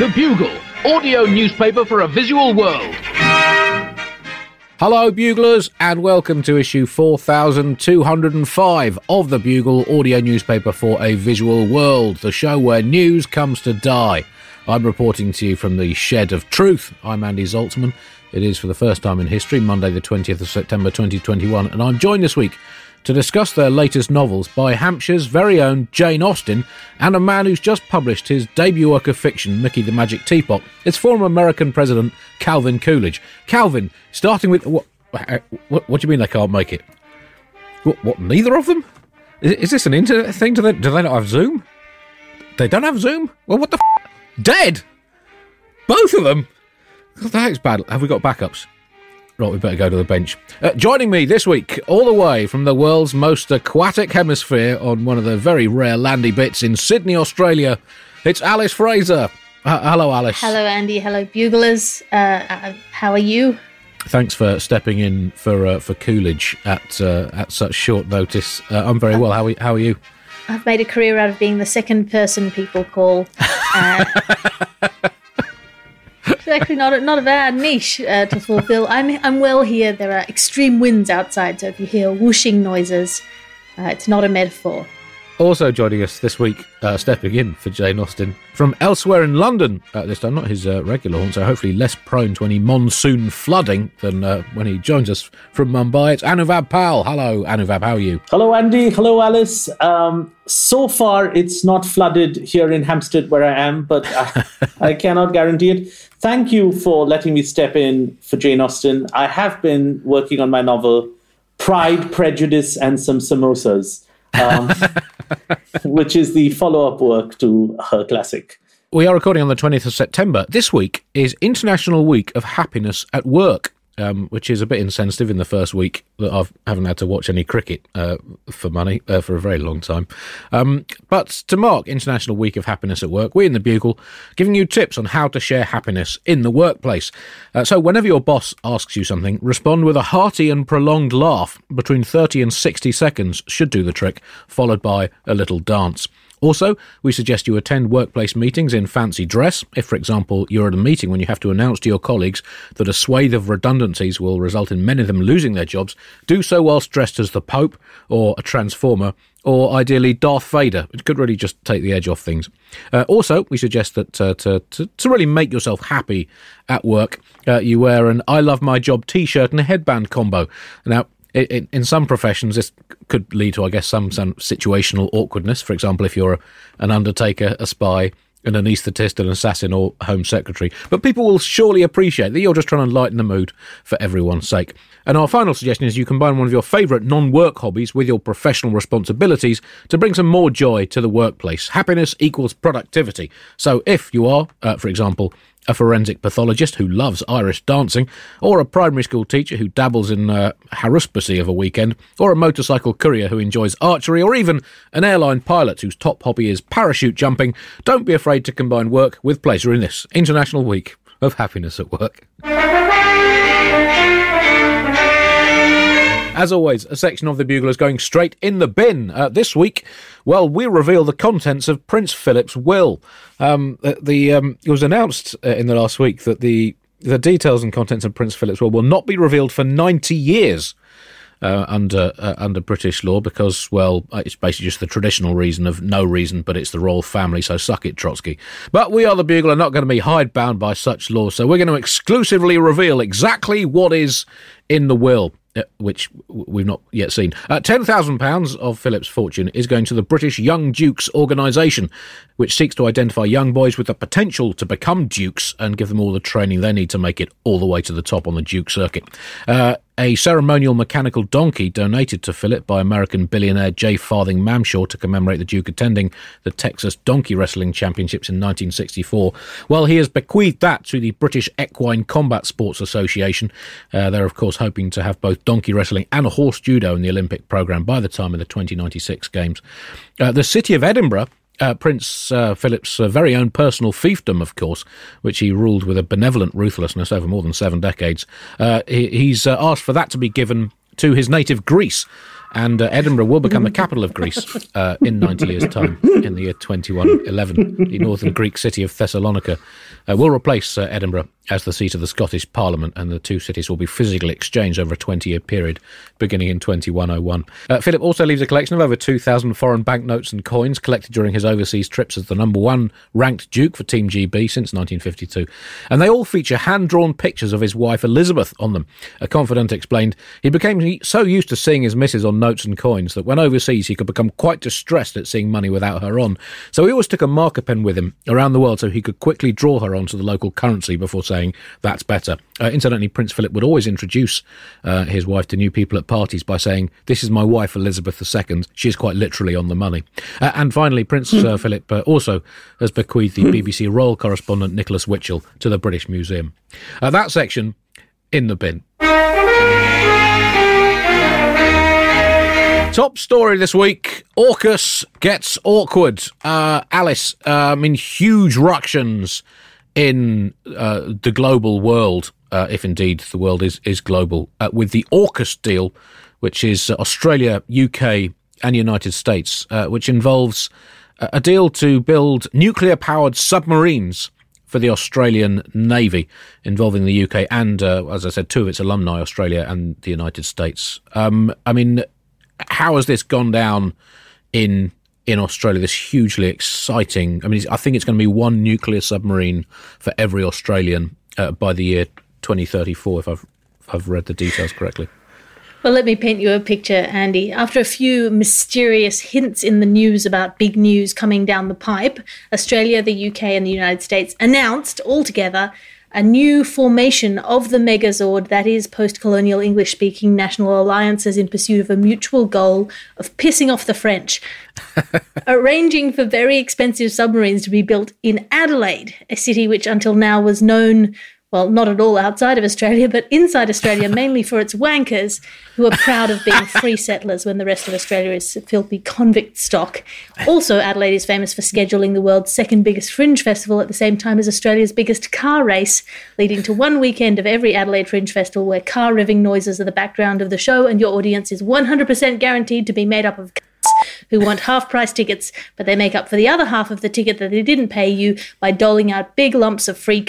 The Bugle, audio newspaper for a visual world. Hello, Buglers, and welcome to issue 4205 of the Bugle audio newspaper for a visual world, the show where news comes to die. I'm reporting to you from the Shed of Truth. I'm Andy Zaltzman. It is for the first time in history, Monday, the 20th of September 2021, and I'm joined this week to discuss their latest novels by Hampshire's very own Jane Austen and a man who's just published his debut work of fiction, Mickey the Magic Teapot. It's former American President Calvin Coolidge. Calvin, starting with what? What, what do you mean they can't make it? What? what neither of them? Is, is, this an internet thing? Do they, do they not have Zoom? They don't have Zoom? Well, what the f? Dead! Both of them! That is bad. Have we got backups? Right, we better go to the bench. Uh, joining me this week, all the way from the world's most aquatic hemisphere on one of the very rare landy bits in Sydney, Australia, it's Alice Fraser. Uh, hello, Alice. Hello, Andy. Hello, Buglers. Uh, uh how are you? Thanks for stepping in for uh, for Coolidge at uh, at such short notice. I'm very well. How are, how are you? I've made a career out of being the second person people call. it's actually not a, not a bad niche uh, to fulfill. I'm I'm well here. There are extreme winds outside, so if you hear whooshing noises, uh, it's not a metaphor. Also joining us this week, uh, stepping in for Jane Austen from elsewhere in London uh, this time, not his uh, regular haunt, so hopefully less prone to any monsoon flooding than uh, when he joins us from Mumbai. It's Anuvab Pal. Hello, Anuvab. How are you? Hello, Andy. Hello, Alice. Um, so far, it's not flooded here in Hampstead where I am, but I, I cannot guarantee it. Thank you for letting me step in for Jane Austen. I have been working on my novel, Pride, Prejudice, and Some Samosas um, which is the follow up work to her classic. We are recording on the 20th of September. This week is International Week of Happiness at Work um, which is a bit insensitive in the first week that I haven't had to watch any cricket uh, for money uh, for a very long time. Um, but to mark International Week of Happiness at Work, we in the Bugle giving you tips on how to share happiness in the workplace. Uh, so whenever your boss asks you something, respond with a hearty and prolonged laugh between 30 and 60 seconds should do the trick, followed by a little dance. Also, we suggest you attend workplace meetings in fancy dress. If, for example, you're at a meeting when you have to announce to your colleagues that a swathe of redundancies will result in many of them losing their jobs, do so whilst dressed as the Pope or a Transformer or ideally Darth Vader. It could really just take the edge off things. Uh, also, we suggest that uh, to, to, to, really make yourself happy at work, uh, you wear an I Love My Job t shirt and a headband combo. Now, in, in some professions, this could lead to, I guess, some, some situational awkwardness. For example, if you're a, an undertaker, a spy, an anaesthetist, an assassin, or home secretary. But people will surely appreciate that you're just trying to lighten the mood for everyone's sake. And our final suggestion is you combine one of your favourite non work hobbies with your professional responsibilities to bring some more joy to the workplace. Happiness equals productivity. So if you are, uh, for example, a forensic pathologist who loves Irish dancing, or a primary school teacher who dabbles in uh, haruspicy of a weekend, or a motorcycle courier who enjoys archery, or even an airline pilot whose top hobby is parachute jumping, don't be afraid to combine work with pleasure in this International Week of Happiness at Work. As always, a section of the Bugle is going straight in the bin. Uh, this week, well, we reveal the contents of Prince Philip's will. Um, the, the um, it was announced uh, in the last week that the the details and contents of Prince Philip's will will not be revealed for ninety years. Uh, under uh, under British law because well it's basically just the traditional reason of no reason but it's the royal family so suck it Trotsky but we are the Bugle are not going to be hidebound by such laws so we're going to exclusively reveal exactly what is in the will uh, which we've not yet seen. Uh, £10,000 of Philip's fortune is going to the British Young Dukes organisation, which seeks to identify young boys with the potential to become dukes and give them all the training they need to make it all the way to the top on the Duke circuit. Uh, a ceremonial mechanical donkey donated to Philip by American billionaire J. Farthing Mamshaw to commemorate the Duke attending the Texas Donkey Wrestling Championships in 1964. Well, he has bequeathed that to the British Equine Combat Sports Association. Uh, they're, of course, hoping to have both donkey wrestling and a horse judo in the Olympic programme by the time of the 2096 Games. Uh, the city of Edinburgh uh, Prince uh, Philip's uh, very own personal fiefdom, of course, which he ruled with a benevolent ruthlessness over more than seven decades. Uh, he, he's uh, asked for that to be given to his native Greece. And uh, Edinburgh will become the capital of Greece uh, in 90 years' time, in the year 2111. The northern Greek city of Thessalonica uh, will replace uh, Edinburgh as the seat of the Scottish Parliament, and the two cities will be physically exchanged over a 20 year period beginning in 2101. Uh, Philip also leaves a collection of over 2,000 foreign banknotes and coins collected during his overseas trips as the number one ranked Duke for Team GB since 1952. And they all feature hand drawn pictures of his wife Elizabeth on them. A confidant explained he became so used to seeing his missus on notes and coins that when overseas he could become quite distressed at seeing money without her on. So he always took a marker pen with him around the world so he could quickly draw her onto the local currency before saying, that's better. Uh, incidentally, Prince Philip would always introduce uh, his wife to new people at parties by saying, This is my wife, Elizabeth II. She is quite literally on the money. Uh, and finally, Prince uh, Philip uh, also has bequeathed the BBC Royal correspondent Nicholas Witchell to the British Museum. Uh, that section in the bin. Top story this week AUKUS gets awkward. Uh, Alice, uh, I mean, huge ructions in uh, the global world, uh, if indeed the world is, is global, uh, with the AUKUS deal, which is Australia, UK, and United States, uh, which involves a deal to build nuclear powered submarines for the Australian Navy, involving the UK and, uh, as I said, two of its alumni, Australia and the United States. Um, I mean, how has this gone down in in Australia, this hugely exciting. I mean, I think it's going to be one nuclear submarine for every Australian uh, by the year 2034, if I've, if I've read the details correctly. Well, let me paint you a picture, Andy. After a few mysterious hints in the news about big news coming down the pipe, Australia, the UK, and the United States announced altogether a new formation of the Megazord that is post colonial English speaking national alliances in pursuit of a mutual goal of pissing off the French, arranging for very expensive submarines to be built in Adelaide, a city which until now was known well, not at all outside of Australia, but inside Australia, mainly for its wankers who are proud of being free settlers when the rest of Australia is filthy convict stock. Also, Adelaide is famous for scheduling the world's second biggest fringe festival at the same time as Australia's biggest car race, leading to one weekend of every Adelaide Fringe Festival where car revving noises are the background of the show and your audience is 100% guaranteed to be made up of who want half price tickets, but they make up for the other half of the ticket that they didn't pay you by doling out big lumps of free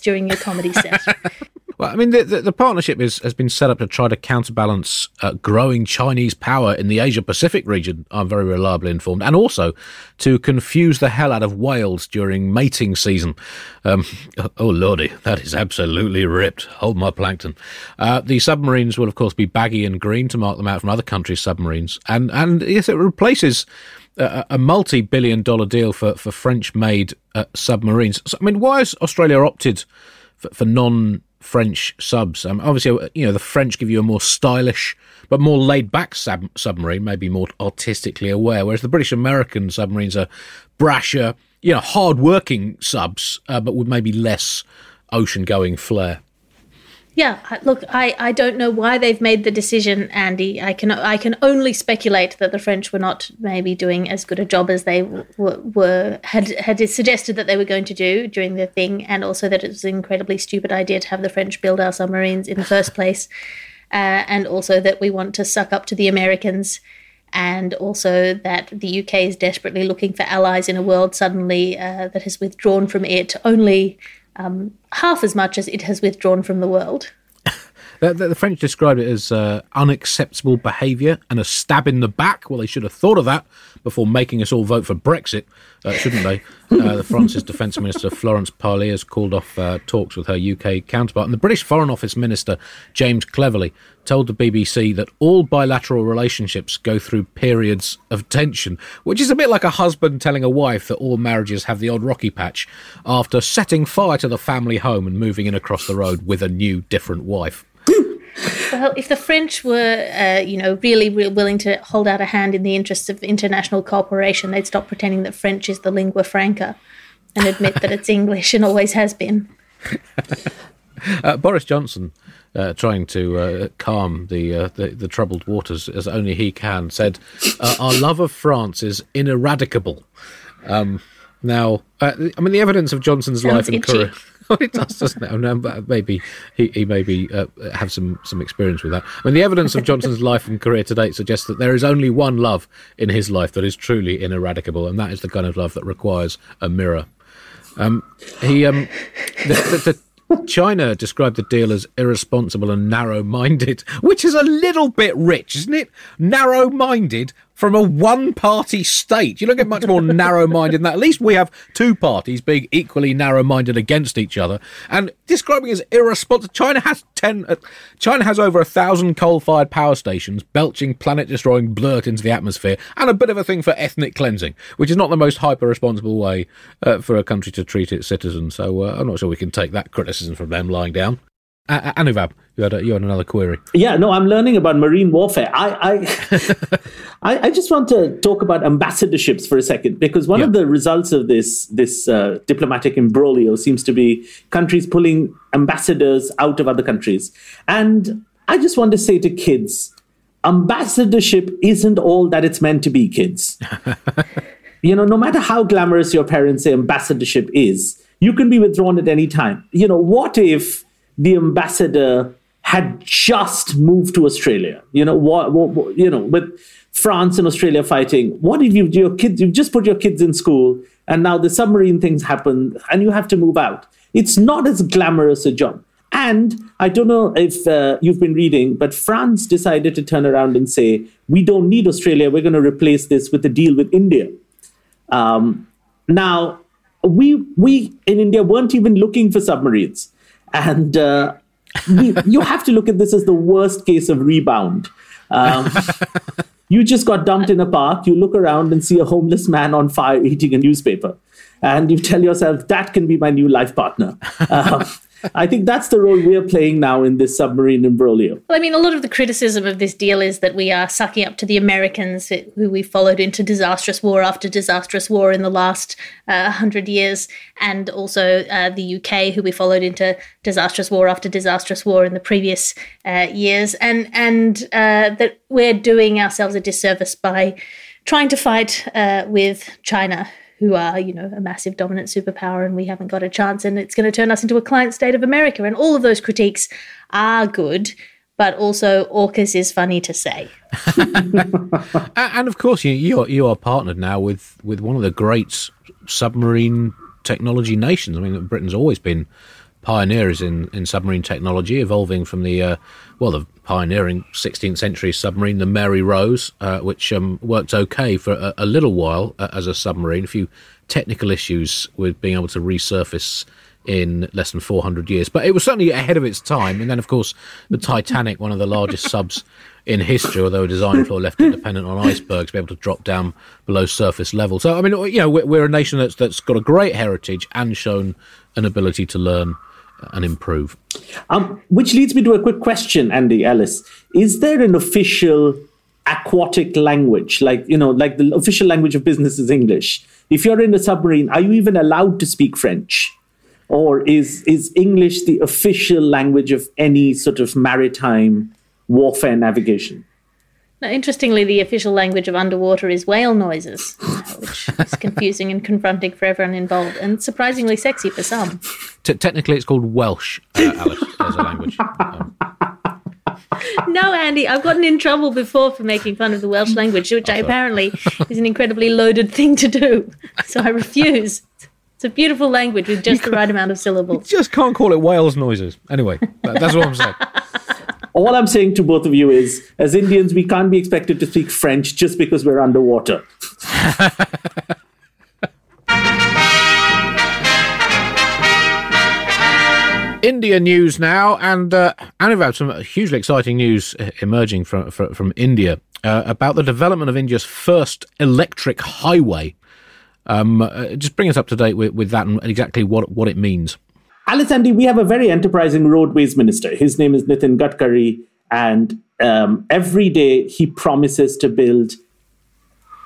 during your comedy set. Well, I mean, the, the, the partnership is, has been set up to try to counterbalance uh, growing Chinese power in the Asia Pacific region, I'm very reliably informed, and also to confuse the hell out of whales during mating season. Um, oh, lordy, that is absolutely ripped. Hold my plankton. Uh, the submarines will, of course, be baggy and green to mark them out from other countries' submarines. And, and yes, it replaces a, a multi billion dollar deal for, for French made uh, submarines. So, I mean, why has Australia opted for, for non French subs. Um, obviously, you know the French give you a more stylish but more laid back sub- submarine, maybe more artistically aware, whereas the British American submarines are brasher, you know, hard working subs, uh, but with maybe less ocean going flair. Yeah, look, I, I don't know why they've made the decision, Andy. I can I can only speculate that the French were not maybe doing as good a job as they were, were had had suggested that they were going to do during the thing, and also that it was an incredibly stupid idea to have the French build our submarines in the first place, uh, and also that we want to suck up to the Americans, and also that the UK is desperately looking for allies in a world suddenly uh, that has withdrawn from it only um, half as much as it has withdrawn from the world. The, the, the, French described it as uh, unacceptable behaviour and a stab in the back. Well, they should have thought of that before making us all vote for Brexit, uh, shouldn't they? Uh, the France's Defence Minister Florence Parly has called off uh, talks with her UK counterpart. And the British Foreign Office Minister James Cleverly told the BBC that all bilateral relationships go through periods of tension, which is a bit like a husband telling a wife that all marriages have the odd rocky patch after setting fire to the family home and moving in across the road with a new, different wife. Well, if the French were, uh, you know, really, really willing to hold out a hand in the interests of international cooperation, they'd stop pretending that French is the lingua franca and admit that it's English and always has been. Uh, Boris Johnson, uh, trying to uh, calm the, uh, the, the troubled waters as only he can, said, uh, "Our love of France is ineradicable." Um, Now, uh, I mean, the evidence of Johnson's Sounds life and itchy. career. Well, it does, doesn't it? No, but maybe he, he maybe uh, have some, some experience with that. I mean, the evidence of Johnson's life and career to date suggests that there is only one love in his life that is truly ineradicable, and that is the kind of love that requires a mirror. Um, he um, the, the, the China described the deal as irresponsible and narrow-minded, which is a little bit rich, isn't it? Narrow-minded from a one-party state. You don't get much more narrow-minded than that. At least we have two parties being equally narrow-minded against each other, and describing as irresponsible. China has ten. Uh, China has over a thousand coal-fired power stations, belching planet-destroying blurt into the atmosphere, and a bit of a thing for ethnic cleansing, which is not the most hyper-responsible way uh, for a country to treat its citizens. So uh, I'm not sure we can take that criticism from them lying down. Uh, Anuvab, you had, a, you had another query. Yeah, no, I'm learning about marine warfare. I, I, I, I just want to talk about ambassadorships for a second because one Yeah. of the results of this this uh, diplomatic imbroglio seems to be countries pulling ambassadors out of other countries. And I just want to say to kids, ambassadorship isn't all that it's meant to be, kids. you know, no matter how glamorous your parents say ambassadorship is, you can be withdrawn at any time. You know, what if the ambassador had just moved to Australia? You know, what, what, you know, with France and Australia fighting, what if you your kids you've just put your kids in school and now the submarine things happen and you have to move out? It's not as glamorous a job. And I don't know if uh, you've been reading, but France decided to turn around and say, we don't need Australia. We're going to replace this with a deal with India. Um, now, we we in India weren't even looking for submarines, and uh, we, you have to look at this as the worst case of rebound. Um, you just got dumped in a park. You look around and see a homeless man on fire eating a newspaper, and you tell yourself that can be my new life partner. Um, I think that's the role we're playing now in this submarine imbroglio. Well, I mean, a lot of the criticism of this deal is that we are sucking up to the Americans who we followed into disastrous war after disastrous war in the last uh, hundred years, and also uh, the UK, who we followed into disastrous war after disastrous war in the previous uh, years, and and uh, that we're doing ourselves a disservice by trying to fight uh, with China. Who are, you know, a massive dominant superpower, and we haven't got a chance, and it's going to turn us into a client state of America. And all of those critiques are good, but also AUKUS is funny to say. And of course, you you are, you are partnered now with, with one of the great submarine technology nations. I mean, Britain's always been pioneers in, in submarine technology, evolving from the uh, well, the pioneering 16th century submarine, the Mary Rose, uh, which um, worked okay for a, a little while uh, as a submarine. A few technical issues with being able to resurface in less than 400 years. But it was certainly ahead of its time. And then, of course, the Titanic, one of the largest subs in history, although a design flaw left it dependent on icebergs, be able to drop down below surface level. So, I mean, you know, we're, we're a nation that's, that's got a great heritage and shown an ability to learn and improve. Um, which leads me to a quick question, Andy Alice. Is there an official aquatic language, like you know, like the official language of business is English? If you're in a submarine, are you even allowed to speak French, or is is English the official language of any sort of maritime warfare navigation? Now, interestingly, the official language of underwater is whale noises, which is confusing and confronting for everyone involved, and surprisingly sexy for some. T- technically, it's called Welsh, uh, Alice, as a language. Um, No, Andy, I've gotten in trouble before for making fun of the Welsh language, which I apparently is an incredibly loaded thing to do. So I refuse. It's a beautiful language with just the right amount of syllables. just can't call it Wales noises. Anyway, that, that's what I'm saying. All I'm saying to both of you is, as Indians, we can't be expected to speak French just because we're underwater. India news now, and uh, had some hugely exciting news uh, emerging from from, from India uh, about the development of India's first electric highway. Um, uh, just bring us up to date with, with that and exactly what what it means. Alice Andy, we have a very enterprising roadways minister. His name is Nitin Gadkari, and um, every day he promises to build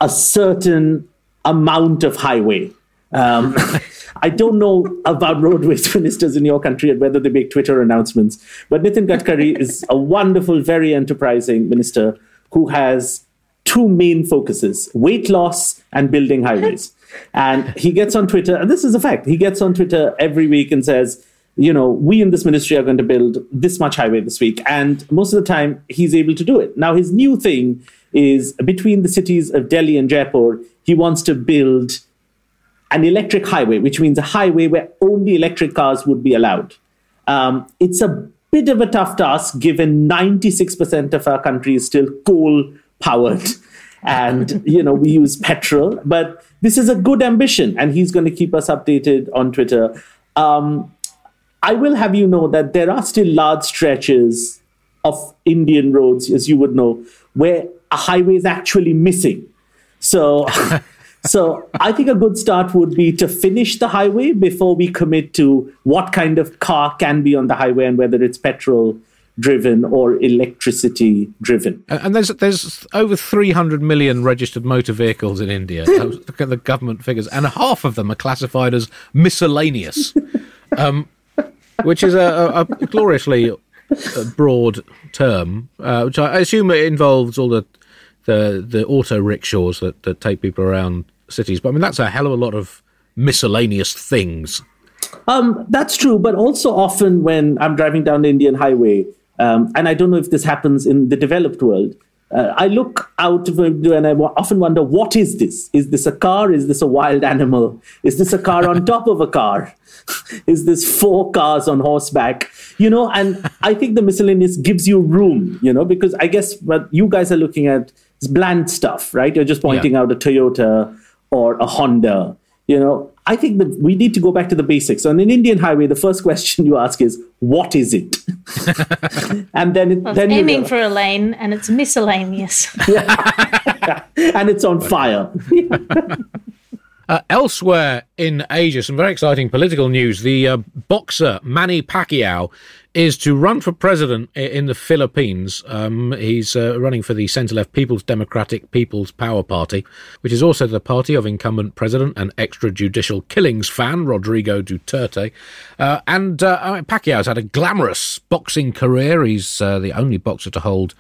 a certain amount of highway. Um, I don't know about roadways ministers in your country and whether they make Twitter announcements, but Nitin Gadkari is a wonderful, very enterprising minister who has two main focuses weight loss and building highways. And he gets on Twitter, and this is a fact. He gets on Twitter every week and says, you know, we in this ministry are going to build this much highway this week. And most of the time, he's able to do it. Now, his new thing is between the cities of Delhi and Jaipur, he wants to build an electric highway, which means a highway where only electric cars would be allowed. Um, it's a bit of a tough task given 96% of our country is still coal powered. And you know we use petrol. But this is a good ambition and he's going to keep us updated on twitter. Um, i will have you know that there are still large stretches of indian roads as you would know where a highway is actually missing. So so I think a good start would be to finish the highway before we commit to what kind of car can be on the highway and whether it's petrol driven or electricity driven. And there's there's over 300 million registered motor vehicles in India. Look at the government figures, and half of them are classified as miscellaneous, um, which is a, a, gloriously broad term, uh, which I assume it involves all the the the auto rickshaws that, that take people around cities. But I mean, that's a hell of a lot of miscellaneous things. Um, that's true, but also often when I'm driving down the Indian highway, um, and I don't know if this happens in the developed world, uh, I look out of the window and I often wonder, what is this? Is this a car? Is this a wild animal? Is this a car on top of a car? is this four cars on horseback? You know, and I think the miscellaneous gives you room, you know, because I guess what you guys are looking at is bland stuff, right? You're just pointing yeah. out a Toyota or a Honda. You know, I think that we need to go back to the basics. On an Indian highway, the first question you ask is, "What is it?" and then, it, well, then aiming for a lane, and it's miscellaneous. yeah. and it's on fire. Uh, elsewhere in Asia, some very exciting political news. The uh, boxer Manny Pacquiao is to run for president in the Philippines. Um, he's uh, running for the centre left People's Democratic People's Power Party, which is also the party of incumbent president and extrajudicial killings fan Rodrigo Duterte. Uh, and uh, I mean, Pacquiao's had a glamorous boxing career. He's uh, the only boxer to hold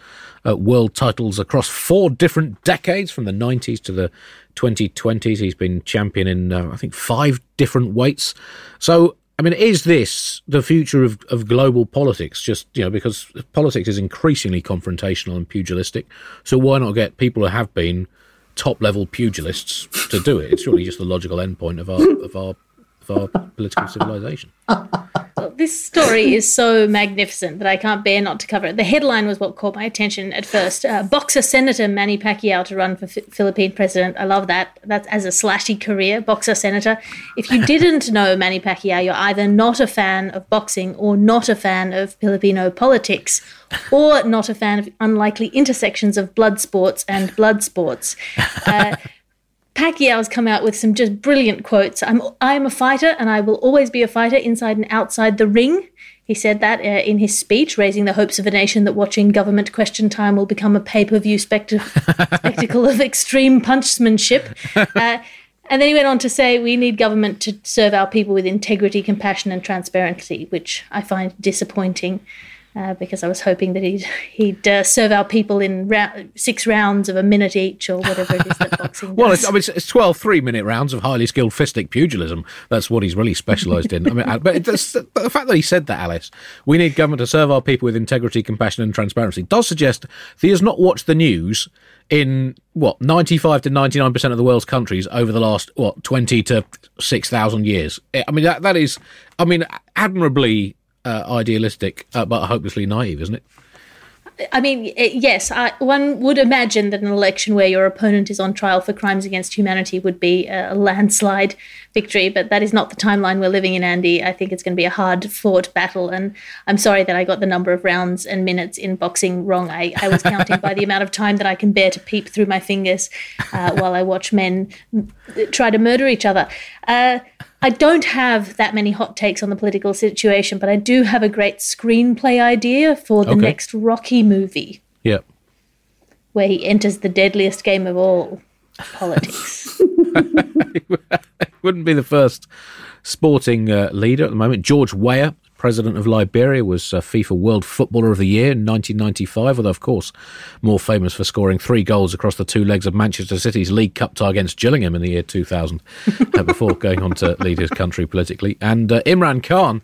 uh, world titles across four different decades, from the 90s to the 2020s. He's been champion in, uh, I think, five different weights. So, I mean, is this the future of, of global politics? Just, you know, because politics is increasingly confrontational and pugilistic. So, why not get people who have been top level pugilists to do it? It's really just the logical endpoint of our, of our of our political civilization. this story is so magnificent that I can't bear not to cover it. The headline was what caught my attention at first. Uh, boxer Senator Manny Pacquiao to run for F- Philippine president. I love that. That's as a slashy career, boxer senator. If you didn't know Manny Pacquiao, you're either not a fan of boxing or not a fan of Filipino politics or not a fan of unlikely intersections of blood sports and blood sports. Uh, Pacquiao's come out with some just brilliant quotes. I'm I am a fighter and I will always be a fighter inside and outside the ring. He said that uh, in his speech, raising the hopes of a nation that watching government question time will become a pay-per-view spect- spectacle of extreme punchmanship. Uh, and then he went on to say, we need government to serve our people with integrity, compassion, and transparency, which I find disappointing uh, because I was hoping that he'd he'd uh, serve our people in ra- six rounds of a minute each or whatever it is that boxing. well, it's, I mean, it's, it's 12 three minute rounds of highly skilled fistic pugilism. That's what he's really specialised in. I mean, but, but the fact that he said that, Alice, we need government to serve our people with integrity, compassion, and transparency, does suggest that he has not watched the news in what 95 to 99 percent of the world's countries over the last what 20 to 6000 years i mean that that is i mean admirably uh, idealistic, uh, but hopelessly naive, isn't it? I mean, yes, I, one would imagine that an election where your opponent is on trial for crimes against humanity would be a landslide victory, but that is not the timeline we're living in, Andy. I think it's going to be a hard fought battle, and I'm sorry that I got the number of rounds and minutes in boxing wrong. I, I was counting by the amount of time that I can bear to peep through my fingers uh, while I watch men try to murder each other. Uh, I don't have that many hot takes on the political situation, but I do have a great screenplay idea for the okay. next Rocky movie. Yeah. Where he enters the deadliest game of all politics. it Wouldn't be the first sporting uh, leader at the moment. George Weah president of Liberia, was uh, FIFA World Footballer of the Year in 1995, although, of course, more famous for scoring three goals across the two legs of Manchester City's League Cup tie against Gillingham in the year 2000, uh, before going on to lead his country politically. And uh, Imran Khan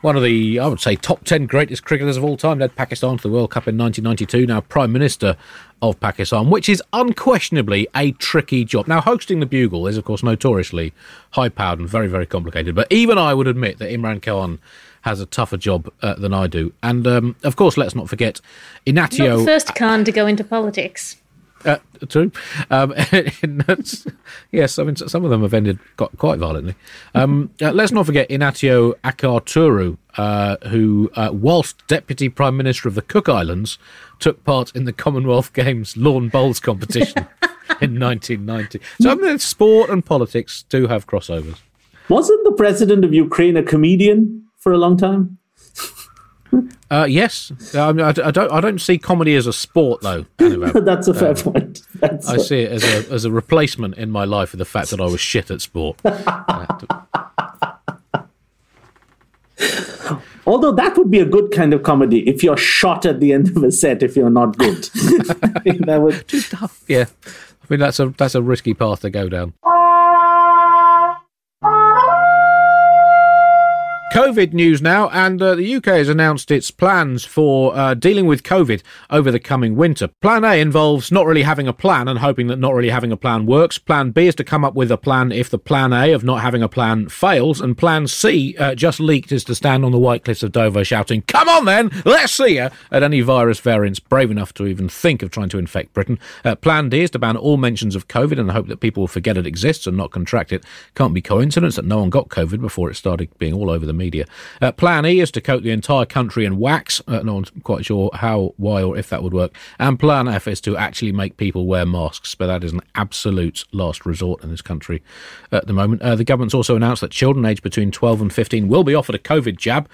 one of the, I would say, top 10 greatest cricketers of all time, led Pakistan to the World Cup in 1992, now Prime Minister of Pakistan, which is unquestionably a tricky job. Now, hosting the Bugle is, of course, notoriously high powered and very, very complicated, but even I would admit that Imran Khan has a tougher job uh, than I do. And, um, of course, let's not forget Inatio. Not the first Khan to go into politics. Uh, true. Um, yes, I mean some of them have ended quite violently. Um, uh, let's not forget Inatio Akaruru, uh, who, uh, whilst Deputy Prime Minister of the Cook Islands, took part in the Commonwealth Games lawn bowls competition in 1990. So I mean, sport and politics do have crossovers. Wasn't the president of Ukraine a comedian for a long time? Uh, yes, I, mean, I, I, don't. I don't see comedy as a sport, though. That's a fair uh, point. That's I a... see it as a as a replacement in my life for the fact that I was shit at sport. Although that would be a good kind of comedy if you're shot at the end of a set if you're not good. that would too tough. Yeah, I mean that's a that's a risky path to go down. COVID news now, and uh, the UK has announced its plans for uh, dealing with COVID over the coming winter. Plan A involves not really having a plan and hoping that not really having a plan works. Plan B is to come up with a plan if the plan A of not having a plan fails. And Plan C, uh, just leaked, is to stand on the White Cliffs of Dover shouting, Come on then, let's see you, at any virus variants brave enough to even think of trying to infect Britain. Uh, plan D is to ban all mentions of COVID and hope that people will forget it exists and not contract it. Can't be coincidence that no one got COVID before it started being all over the media. Uh, plan E is to coat the entire country in wax. Uh, no one's quite sure how, why, or if that would work. And Plan F is to actually make people wear masks, but that is an absolute last resort in this country at the moment. Uh, the government's also announced that children aged between 12 and 15 will be offered a COVID jab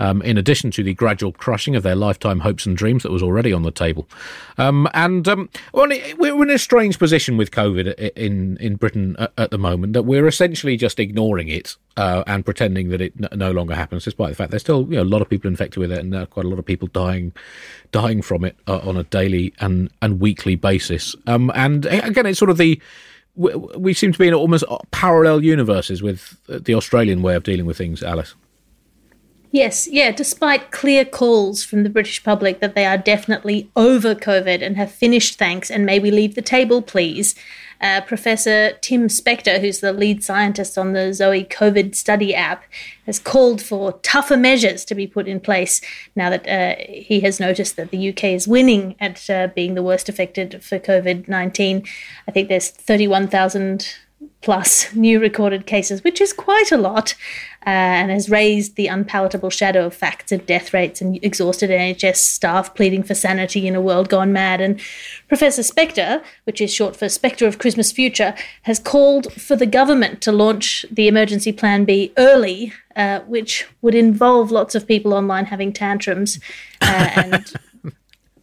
um, in addition to the gradual crushing of their lifetime hopes and dreams that was already on the table. Um, and um, well, we're in a strange position with COVID in in Britain at the moment that we're essentially just ignoring it uh, and pretending that it no longer happens, despite the fact there's still you know, a lot of people infected with it and uh, quite a lot of people dying dying from it uh, on a daily and and weekly basis. Um, and again, it's sort of the we seem to be in almost parallel universes with the Australian way of dealing with things, Alice. Yes, yeah, despite clear calls from the British public that they are definitely over COVID and have finished thanks and may we leave the table, please. Uh, Professor Tim Spector, who's the lead scientist on the Zoe COVID study app, has called for tougher measures to be put in place now that uh, he has noticed that the UK is winning at uh, being the worst affected for COVID 19. I think there's 31,000 plus new recorded cases, which is quite a lot, uh, and has raised the unpalatable shadow of facts of death rates and exhausted NHS staff pleading for sanity in a world gone mad. And Professor Spector, which is short for Spectre of Christmas Future, has called for the government to launch the emergency plan B early, uh, which would involve lots of people online having tantrums uh, and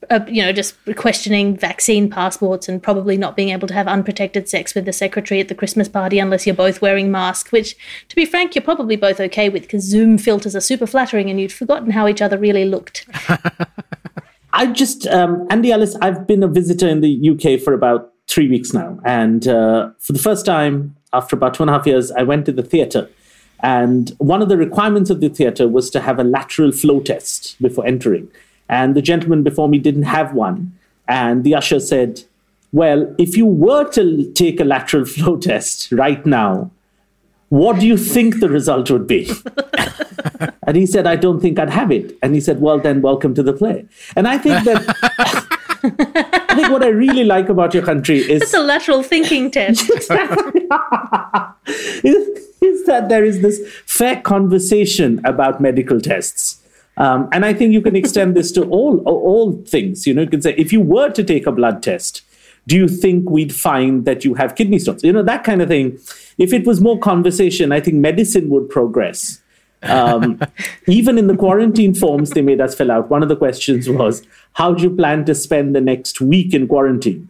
uh, you know, just questioning vaccine passports and probably not being able to have unprotected sex with the secretary at the Christmas party unless you're both wearing masks, which, to be frank, you're probably both okay with because Zoom filters are super flattering and you'd forgotten how each other really looked. I just, um, Andy Alice, I've been a visitor in the UK for about three weeks now. And uh, for the first time, after about two and a half years, I went to the theatre. And one of the requirements of the theatre was to have a lateral flow test before entering. And the gentleman before me didn't have one. And the usher said, Well, if you were to take a lateral flow test right now, what do you think the result would be? and he said, I don't think I'd have it. And he said, Well, then welcome to the play. And I think that. I think what I really like about your country is it's a lateral thinking test. is, is that there is this fair conversation about medical tests um, and I think you can extend this to all all things. You know, you can say if you were to take a blood test, do you think we'd find that you have kidney stones? You know, that kind of thing. If it was more conversation, I think medicine would progress. Um, even in the quarantine forms they made us fill out, one of the questions was, "How do you plan to spend the next week in quarantine?"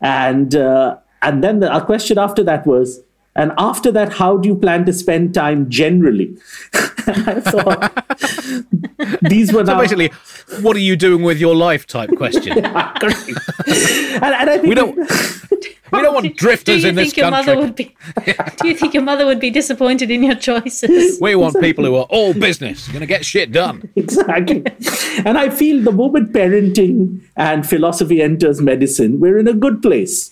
And uh, and then the, our question after that was, And after that, how do you plan to spend time generally? Thought these were So now, basically, what are you doing with your life? Type question. and, and I think We don't. We don't want drifters do you in this think your country. mother would be? do you think your mother would be disappointed in your choices? We want people who are all business, going to get shit done. exactly. and I feel the moment parenting and philosophy enters medicine, we're in a good place.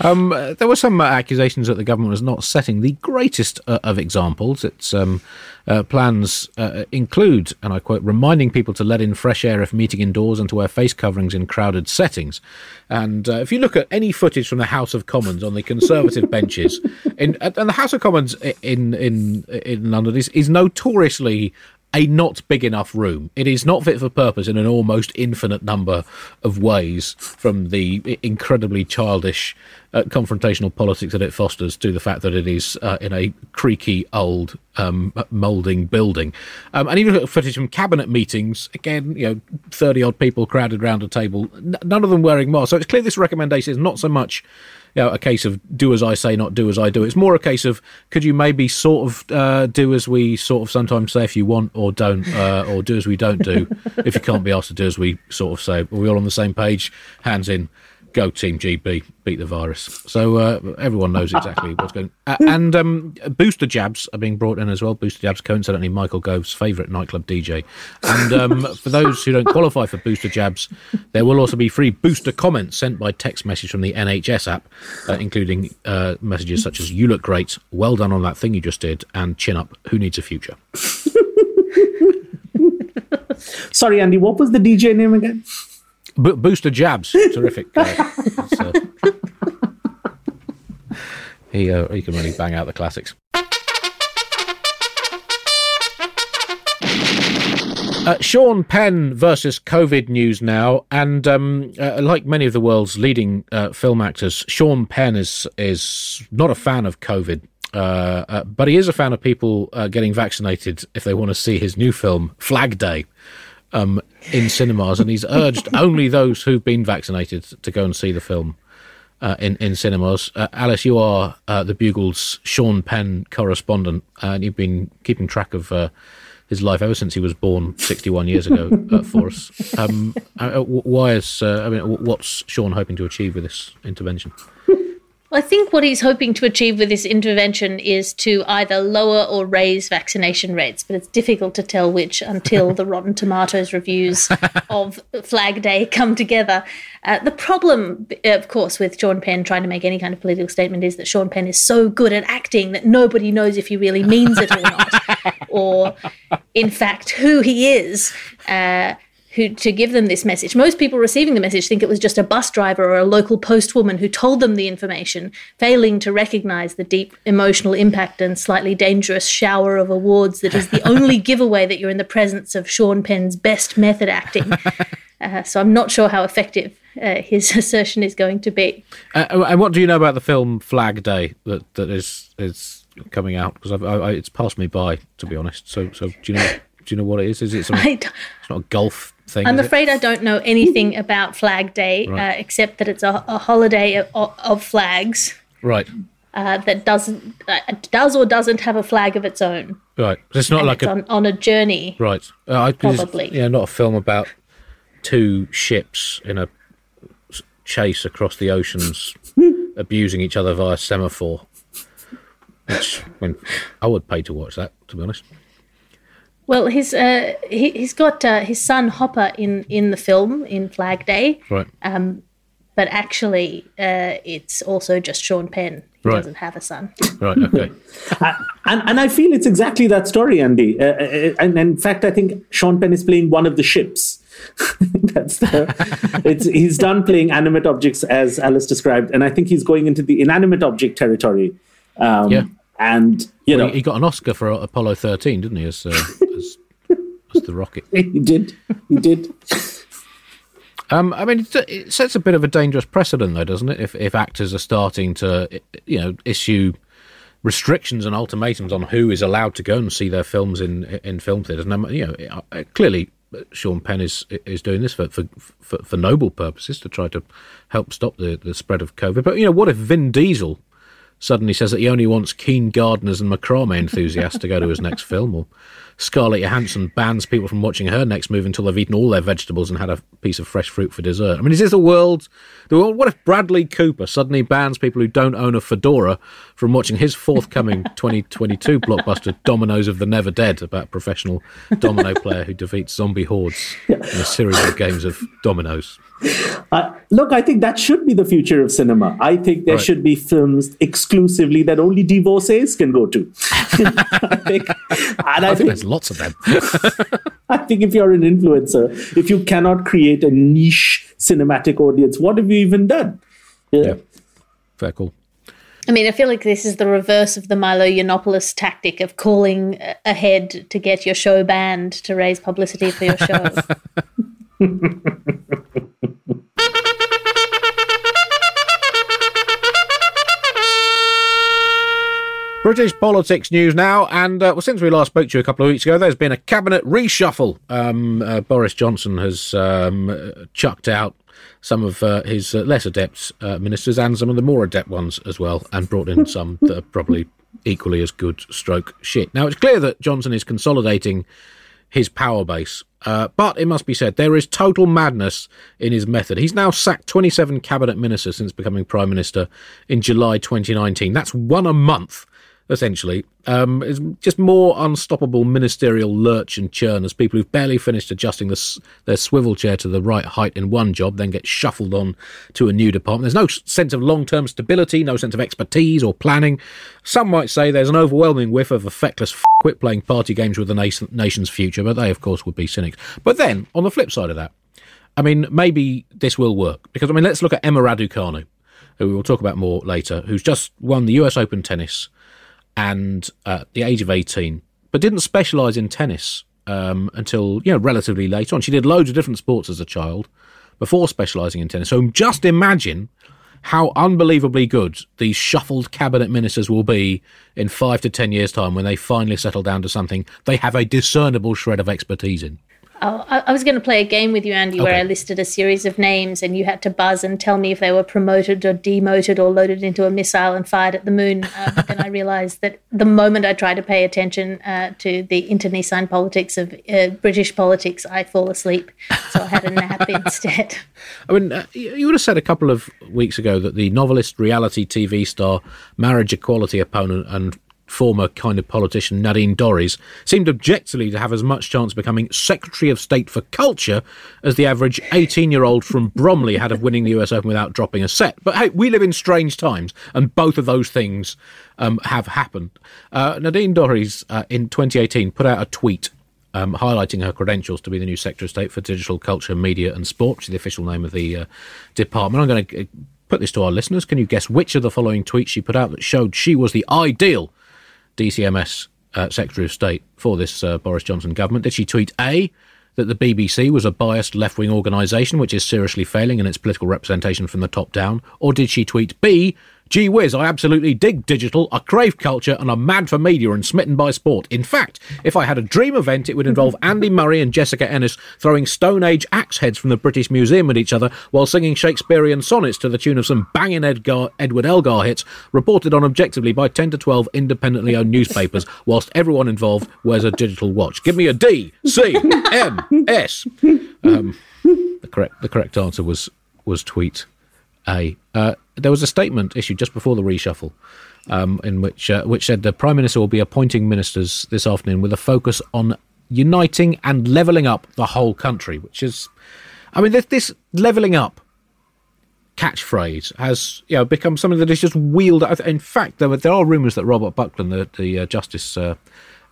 Um, uh, there were some uh, accusations that the government was not setting the greatest uh, of examples. Its um, uh, plans uh, include, and I quote, reminding people to let in fresh air if meeting indoors and to wear face coverings in crowded settings. And uh, if you look at any footage from the House of Commons on the Conservative benches, in, and the House of Commons in in in London is, is notoriously a not big enough room. It is not fit for purpose in an almost infinite number of ways, from the incredibly childish uh, confrontational politics that it fosters to the fact that it is uh, in a creaky old um, moulding building. Um, and even footage from cabinet meetings, again, you know, 30 odd people crowded round a table, n- none of them wearing masks. So it's clear this recommendation is not so much you know, a case of do as I say, not do as I do. It's more a case of could you maybe sort of uh, do as we sort of sometimes say if you want, or don't, uh, or do as we don't do if you can't be asked to do as we sort of say. Are we all on the same page? Hands in. Go Team GB, beat the virus. So uh, everyone knows exactly what's going. Uh, and um, booster jabs are being brought in as well. Booster jabs, coincidentally, Michael Gove's favourite nightclub DJ. And um, for those who don't qualify for booster jabs, there will also be free booster comments sent by text message from the NHS app, uh, including uh, messages such as "You look great," "Well done on that thing you just did," and "Chin up." Who needs a future? Sorry, Andy, what was the DJ name again? Bo booster jabs, terrific. It's, uh, he uh, he can really bang out the classics. Uh, Sean Penn versus COVID news now, and um, uh, like many of the world's leading uh, film actors, Sean Penn is is not a fan of COVID. Uh, uh, but he is a fan of people uh, getting vaccinated if they want to see his new film Flag Day um, in cinemas, and he's urged only those who've been vaccinated to go and see the film uh, in in cinemas. Uh, Alice, you are uh, the Bugle's Sean Penn correspondent, and you've been keeping track of uh, his life ever since he was born 61 years ago uh, for us. Um, uh, why is uh, I mean, what's Sean hoping to achieve with this intervention? I think what he's hoping to achieve with this intervention is to either lower or raise vaccination rates, but it's difficult to tell which until the Rotten Tomatoes reviews of Flag Day come together. Uh, the problem, of course, with Sean Penn trying to make any kind of political statement is that Sean Penn is so good at acting that nobody knows if he really means it or not, or in fact who he is. Uh, who to give them this message. Most people receiving the message think it was just a bus driver or a local postwoman who told them the information, failing to recognize the deep emotional impact and slightly dangerous shower of awards that is the only giveaway that you're in the presence of Sean Penn's best method acting. Uh, so I'm not sure how effective uh, his assertion is going to be. Uh, and what do you know about the film Flag Day that that is is coming out? Because I, I, it's passed me by, to be honest. So so do you know do you know what it is? Is it something? It's not a golf thing. I'm is it? afraid I don't know anything about Flag Day Right. uh, except that it's a, a holiday of, of flags. Right, uh, that doesn't uh, does or doesn't have a flag of its own. right. It's not And like it's a on, on a journey. right. Uh, I, Probably. Yeah, not a film about two ships in a chase across the oceans, abusing each other via semaphore. Which, I mean, I would pay to watch that. To be honest. Well, his uh, he, he's got uh, his son Hopper in in the film in Flag Day, Right. but actually uh, it's also just Sean Penn. He Right. doesn't have a son. Right. Okay. And, and I feel it's exactly that story, Andy. Uh, uh, and in fact, I think Sean Penn is playing one of the ships. That's the, it's, he's done playing animate objects as Alice described, and I think he's going into the inanimate object territory. Um, Yeah. And you know, he, he got an Oscar for Apollo 13, didn't he? As, uh, as, as the rocket. he did, he did. Um, I mean, it, sets a bit of a dangerous precedent, though, doesn't it? If if actors are starting to, you know, issue restrictions and ultimatums on who is allowed to go and see their films in in film theaters, and you know, uh, clearly Sean Penn is is doing this for, for for, for noble purposes to try to help stop the, the spread of COVID. But you know, what if Vin Diesel suddenly says that he only wants keen gardeners and macrame enthusiasts to go to his next film, or Scarlett Johansson bans people from watching her next movie until they've eaten all their vegetables and had a piece of fresh fruit for dessert. I mean, is this the world? The world? What if Bradley Cooper suddenly bans people who don't own a fedora from watching his forthcoming 2022 blockbuster Dominoes of the Never Dead about a professional domino player who defeats zombie hordes in a series of games of dominoes? Uh, look, I think that should be the future of cinema. I think there Right. should be films exclusively that only divorcees can go to. I think, and I, I think think, there's lots of them. I think if you're an influencer, if you cannot create a niche cinematic audience, what have you even done? yeah, fair call. I mean, I feel like this is the reverse of the Milo Yiannopoulos tactic of calling ahead to get your show banned to raise publicity for your show. British politics news now, and uh, well, since we last spoke to you a couple of weeks ago, there's been a cabinet reshuffle. Um, uh, Boris Johnson has um, uh, chucked out some of uh, his uh, less adept uh, ministers and some of the more adept ones as well, and brought in some that are probably equally as good stroke shit. Now it's clear that Johnson is consolidating his power base. Uh, but it must be said, there is total madness in his method. He's now sacked 27 cabinet ministers since becoming prime minister in July 2019. That's one a month, essentially. Um, it's just more unstoppable ministerial lurch and churn as people who've barely finished adjusting the, their swivel chair to the right height in one job then get shuffled on to a new department. There's no sense of long term stability, no sense of expertise or planning. Some might say there's an overwhelming whiff of a feckless quit playing party games with the nation, nation's future, but they, of course, would be cynics. But then, on the flip side of that, I mean, maybe this will work. Because, I mean, let's look at Emma Raducanu, who we will talk about more later, who's just won the US Open tennis and uh, at the age of 18, but didn't specialise in tennis um, until, you know, relatively late on. She did loads of different sports as a child before specialising in tennis. So just imagine how unbelievably good these shuffled cabinet ministers will be in five to ten years' time when they finally settle down to something they have a discernible shred of expertise in. Oh, I, I was going to play a game with you, Andy, where I listed a series of names and you had to buzz and tell me if they were promoted or demoted or loaded into a missile and fired at the moon. Uh, but then I realized that the moment I try to pay attention uh, to the internecine politics of uh, British politics, I fall asleep. So I had a nap instead. I mean, uh, you would have said a couple of weeks ago that the novelist, reality TV star, marriage equality opponent, and former kind of politician Nadine Dorries seemed objectively to have as much chance of becoming Secretary of State for Culture as the average 18 year old from Bromley had of winning the US Open without dropping a set. But hey, we live in strange times, and both of those things um, have happened. Uh, Nadine Dorries uh, in 2018 put out a tweet um, highlighting her credentials to be the new Secretary of State for Digital Culture, Media and Sport, which is the official name of the uh, department. I'm going to put this to our listeners. Can you guess which of the following tweets she put out that showed she was the ideal DCMS uh, Secretary of State for this uh, Boris Johnson government? Did she tweet A, that the BBC was a biased left wing organisation which is seriously failing in its political representation from the top down? Or did she tweet B, Gee whiz, I absolutely dig digital, I crave culture, and I'm mad for media and smitten by sport. In fact, if I had a dream event, it would involve Andy Murray and Jessica Ennis throwing Stone Age axe heads from the British Museum at each other while singing Shakespearean sonnets to the tune of some banging Edgar, Edward Elgar hits, reported on objectively by 10 to 12 independently owned newspapers, whilst everyone involved wears a digital watch. Give me a D, C, M, S. Um, the correct the correct answer was was tweet A. Uh, there was a statement issued just before the reshuffle, um, in which uh, which said the prime minister will be appointing ministers this afternoon with a focus on uniting and levelling up the whole country. Which is, I mean, this, this levelling up catchphrase has you know become something that is just wheeled. out. In fact, there, were, there are rumours that Robert Buckland, the, the uh, Justice uh,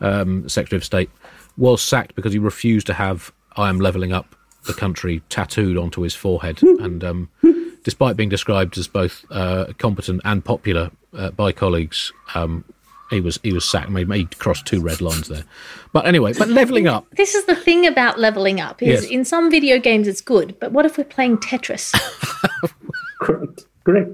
um, Secretary of State, was sacked because he refused to have "I am levelling up the country" tattooed onto his forehead, and um, despite being described as both uh, competent and popular uh, by colleagues. Um, he was he was sacked. He, he crossed two red lines there, but anyway. But levelling up, This is the thing about leveling up is Yes. in some video games it's good, but what if we're playing Tetris? Correct. Correct.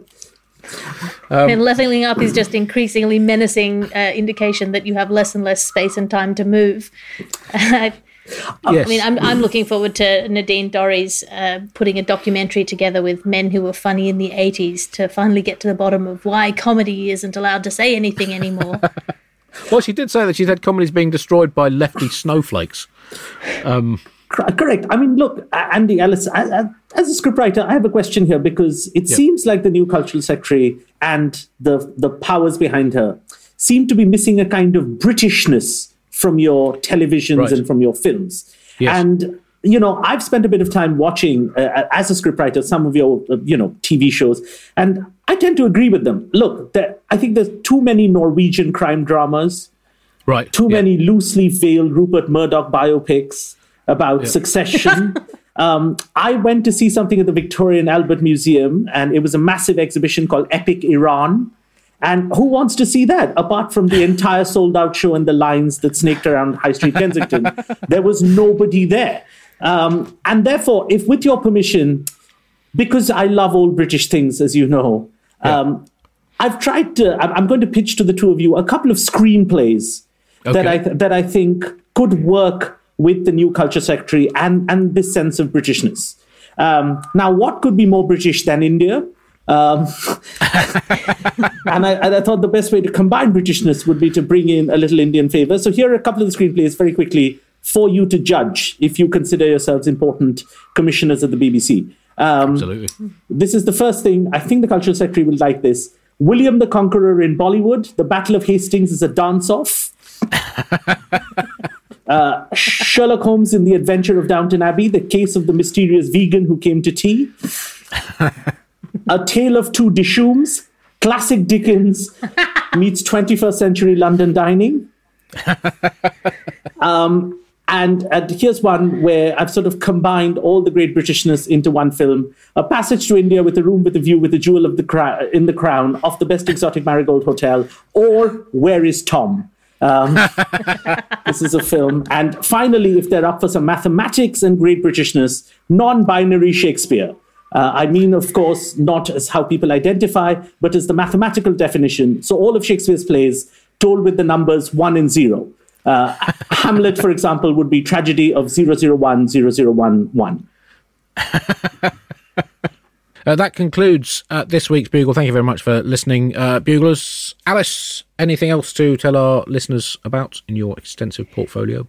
Um, and leveling up is just increasingly menacing uh, indication that you have less and less space and time to move. I, yes. I mean, I'm, I'm looking forward to Nadine Dorries uh, putting a documentary together with men who were funny in the 80s to finally get to the bottom of why comedy isn't allowed to say anything anymore. well, she did say that she's had comedies being destroyed by lefty snowflakes. Um, Correct. I mean, look, Andy Alice, as a scriptwriter, I have a question here because it yeah. seems like the new cultural secretary and the the powers behind her seem to be missing a kind of Britishness from your televisions right. and from your films. Yes. And you know, I've spent a bit of time watching uh, as a scriptwriter some of your uh, you know TV shows, and I tend to agree with them. Look, there, I think there's too many Norwegian crime dramas, right? Too yeah. many loosely veiled Rupert Murdoch biopics about yeah. succession. um, I went to see something at the Victoria and Albert Museum, and it was a massive exhibition called Epic Iran. And who wants to see that apart from the entire sold out show and the lines that snaked around High Street Kensington? there was nobody there. Um, and therefore, if with your permission, because I love old British things, as you know, yeah. um, I've tried to, I'm going to pitch to the two of you a couple of screenplays okay. that, I, that I think could work with the new culture secretary and, and this sense of Britishness. Um, now, what could be more British than India? Um, and, I, and, I, thought the best way to combine Britishness would be to bring in a little Indian flavor. So here are a couple of the screenplays very quickly for you to judge if you consider yourselves important commissioners at the BBC. Um, Absolutely. This is the first thing. I think the cultural secretary will like this. William the Conqueror in Bollywood. The Battle of Hastings is a dance off. Uh, Sherlock Holmes in The Adventure of Downton Abbey, The Case of the Mysterious Vegan Who Came to Tea, A Tale of Two Dishooms, Classic Dickens meets 21st Century London Dining. Um, and, and, here's one where I've sort of combined all the great Britishness into one film: A Passage to India with a Room with a View with a Jewel of the cra- in the Crown of the Best Exotic Marigold Hotel, or Where is Tom? Um, this is a film. And finally, if they're up for some mathematics and great Britishness, non binary Shakespeare. Uh, I mean, of course, not as how people identify, but as the mathematical definition. So all of Shakespeare's plays told with the numbers one and zero. Uh, Hamlet, for example, would be tragedy of 001, 0011. Uh, that concludes uh, this week's Bugle. Thank you very much for listening, uh, Buglers. Alice, anything else to tell our listeners about in your extensive portfolio?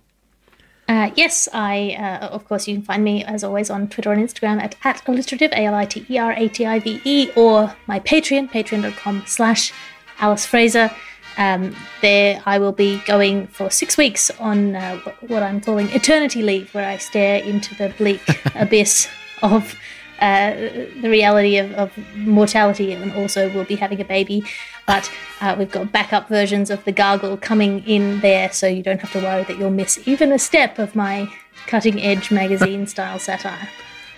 Uh, yes, I, uh, of course, you can find me as always on Twitter and Instagram at, at alliterative, A L I T E R A T I V E, or my Patreon, patreon.com slash Alice Fraser. Um, there, I will be going for six weeks on uh, what I'm calling eternity leave, where I stare into the bleak abyss of uh, the reality of, of, mortality and also we'll be having a baby. But uh, we've got backup versions of the gargle coming in there so you don't have to worry that you'll miss even a step of my cutting edge magazine style satire.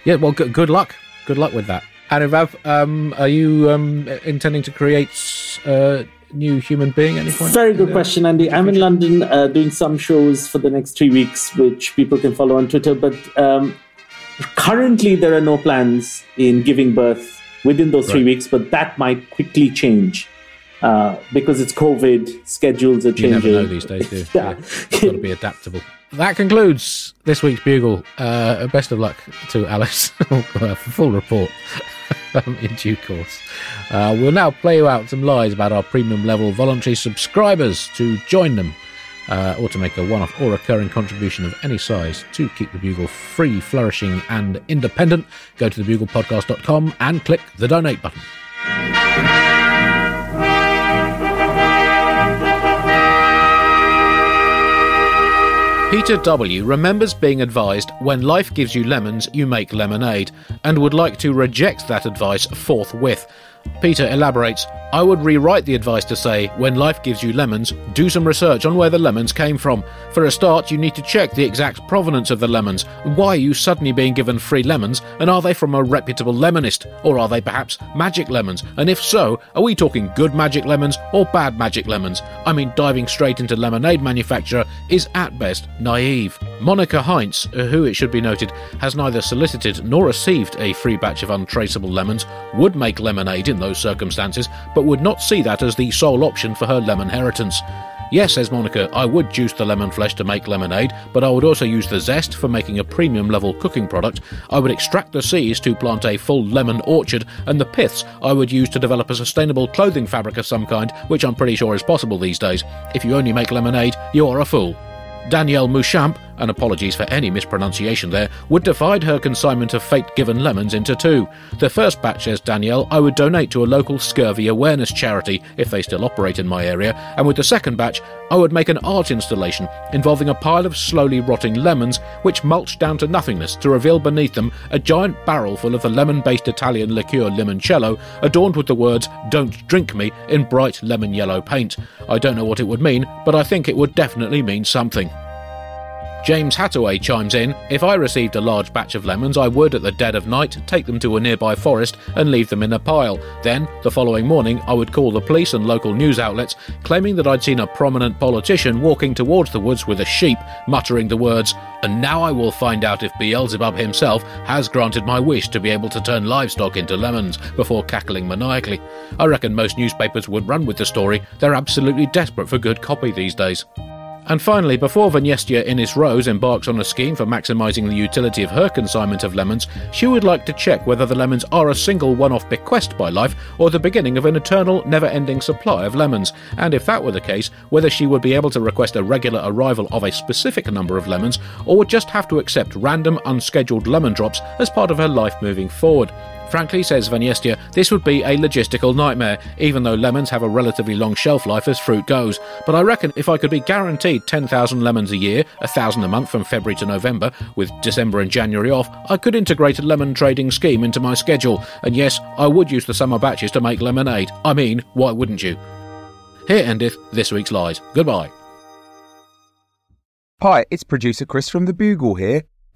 Yeah, well, good, good luck. Good luck with that. Anuvab, um, are you um, intending to create a uh, new human being at any point? Very good question, Andy. I'm in London uh, doing some shows for the next three weeks, which people can follow on Twitter. But um, Currently, there are no plans in giving birth within those three right. weeks, but that might quickly change uh, because it's COVID. Schedules are changing. You never know these days, do yeah, yeah. got to be adaptable. That concludes this week's Bugle. Uh, best of luck to Alice for full report um, in due course. Uh, we'll now play you out some lies about our premium level voluntary subscribers to join them uh, or to make a one off or recurring contribution of any size to keep the Bugle free, flourishing, and independent, go to thebuglepodcast.com and click the donate button. Peter W. remembers being advised when life gives you lemons, you make lemonade, and would like to reject that advice forthwith. Peter elaborates I would rewrite the advice to say, when life gives you lemons, do some research on where the lemons came from. For a start, you need to check the exact provenance of the lemons. Why are you suddenly being given free lemons, and are they from a reputable lemonist? Or are they perhaps magic lemons? And if so, are we talking good magic lemons or bad magic lemons? I mean, diving straight into lemonade manufacture is at best naive. Monica Heinz, uh, who it should be noted has neither solicited nor received a free batch of untraceable lemons, would make lemonade in those circumstances, but would not see that as the sole option for her lemon inheritance. Yes, says Monica, I would juice the lemon flesh to make lemonade, but I would also use the zest for making a premium level cooking product. I would extract the seeds to plant a full lemon orchard, and the piths I would use to develop a sustainable clothing fabric of some kind, which I'm pretty sure is possible these days. If you only make lemonade, you are a fool. Danielle Mouchamp, and apologies for any mispronunciation there, would divide her consignment of fate given lemons into two. The first batch, says Danielle, I would donate to a local scurvy awareness charity if they still operate in my area, and with the second batch, I would make an art installation involving a pile of slowly rotting lemons which mulch down to nothingness to reveal beneath them a giant barrel full of the lemon based Italian liqueur limoncello adorned with the words Don't Drink Me in bright lemon yellow paint. I don't know what it would mean, but I think it would definitely mean something. James Hattaway chimes in If I received a large batch of lemons, I would, at the dead of night, take them to a nearby forest and leave them in a pile. Then, the following morning, I would call the police and local news outlets, claiming that I'd seen a prominent politician walking towards the woods with a sheep, muttering the words, And now I will find out if Beelzebub himself has granted my wish to be able to turn livestock into lemons, before cackling maniacally. I reckon most newspapers would run with the story. They're absolutely desperate for good copy these days. And finally, before Vanyestia Innis Rose embarks on a scheme for maximising the utility of her consignment of lemons, she would like to check whether the lemons are a single one off bequest by life or the beginning of an eternal, never ending supply of lemons, and if that were the case, whether she would be able to request a regular arrival of a specific number of lemons or would just have to accept random, unscheduled lemon drops as part of her life moving forward. Frankly, says Vanyestia, this would be a logistical nightmare, even though lemons have a relatively long shelf life as fruit goes. But I reckon if I could be guaranteed 10,000 lemons a year, a thousand a month from February to November, with December and January off, I could integrate a lemon trading scheme into my schedule. And yes, I would use the summer batches to make lemonade. I mean, why wouldn't you? Here endeth this week's Lies. Goodbye. Hi, it's producer Chris from The Bugle here.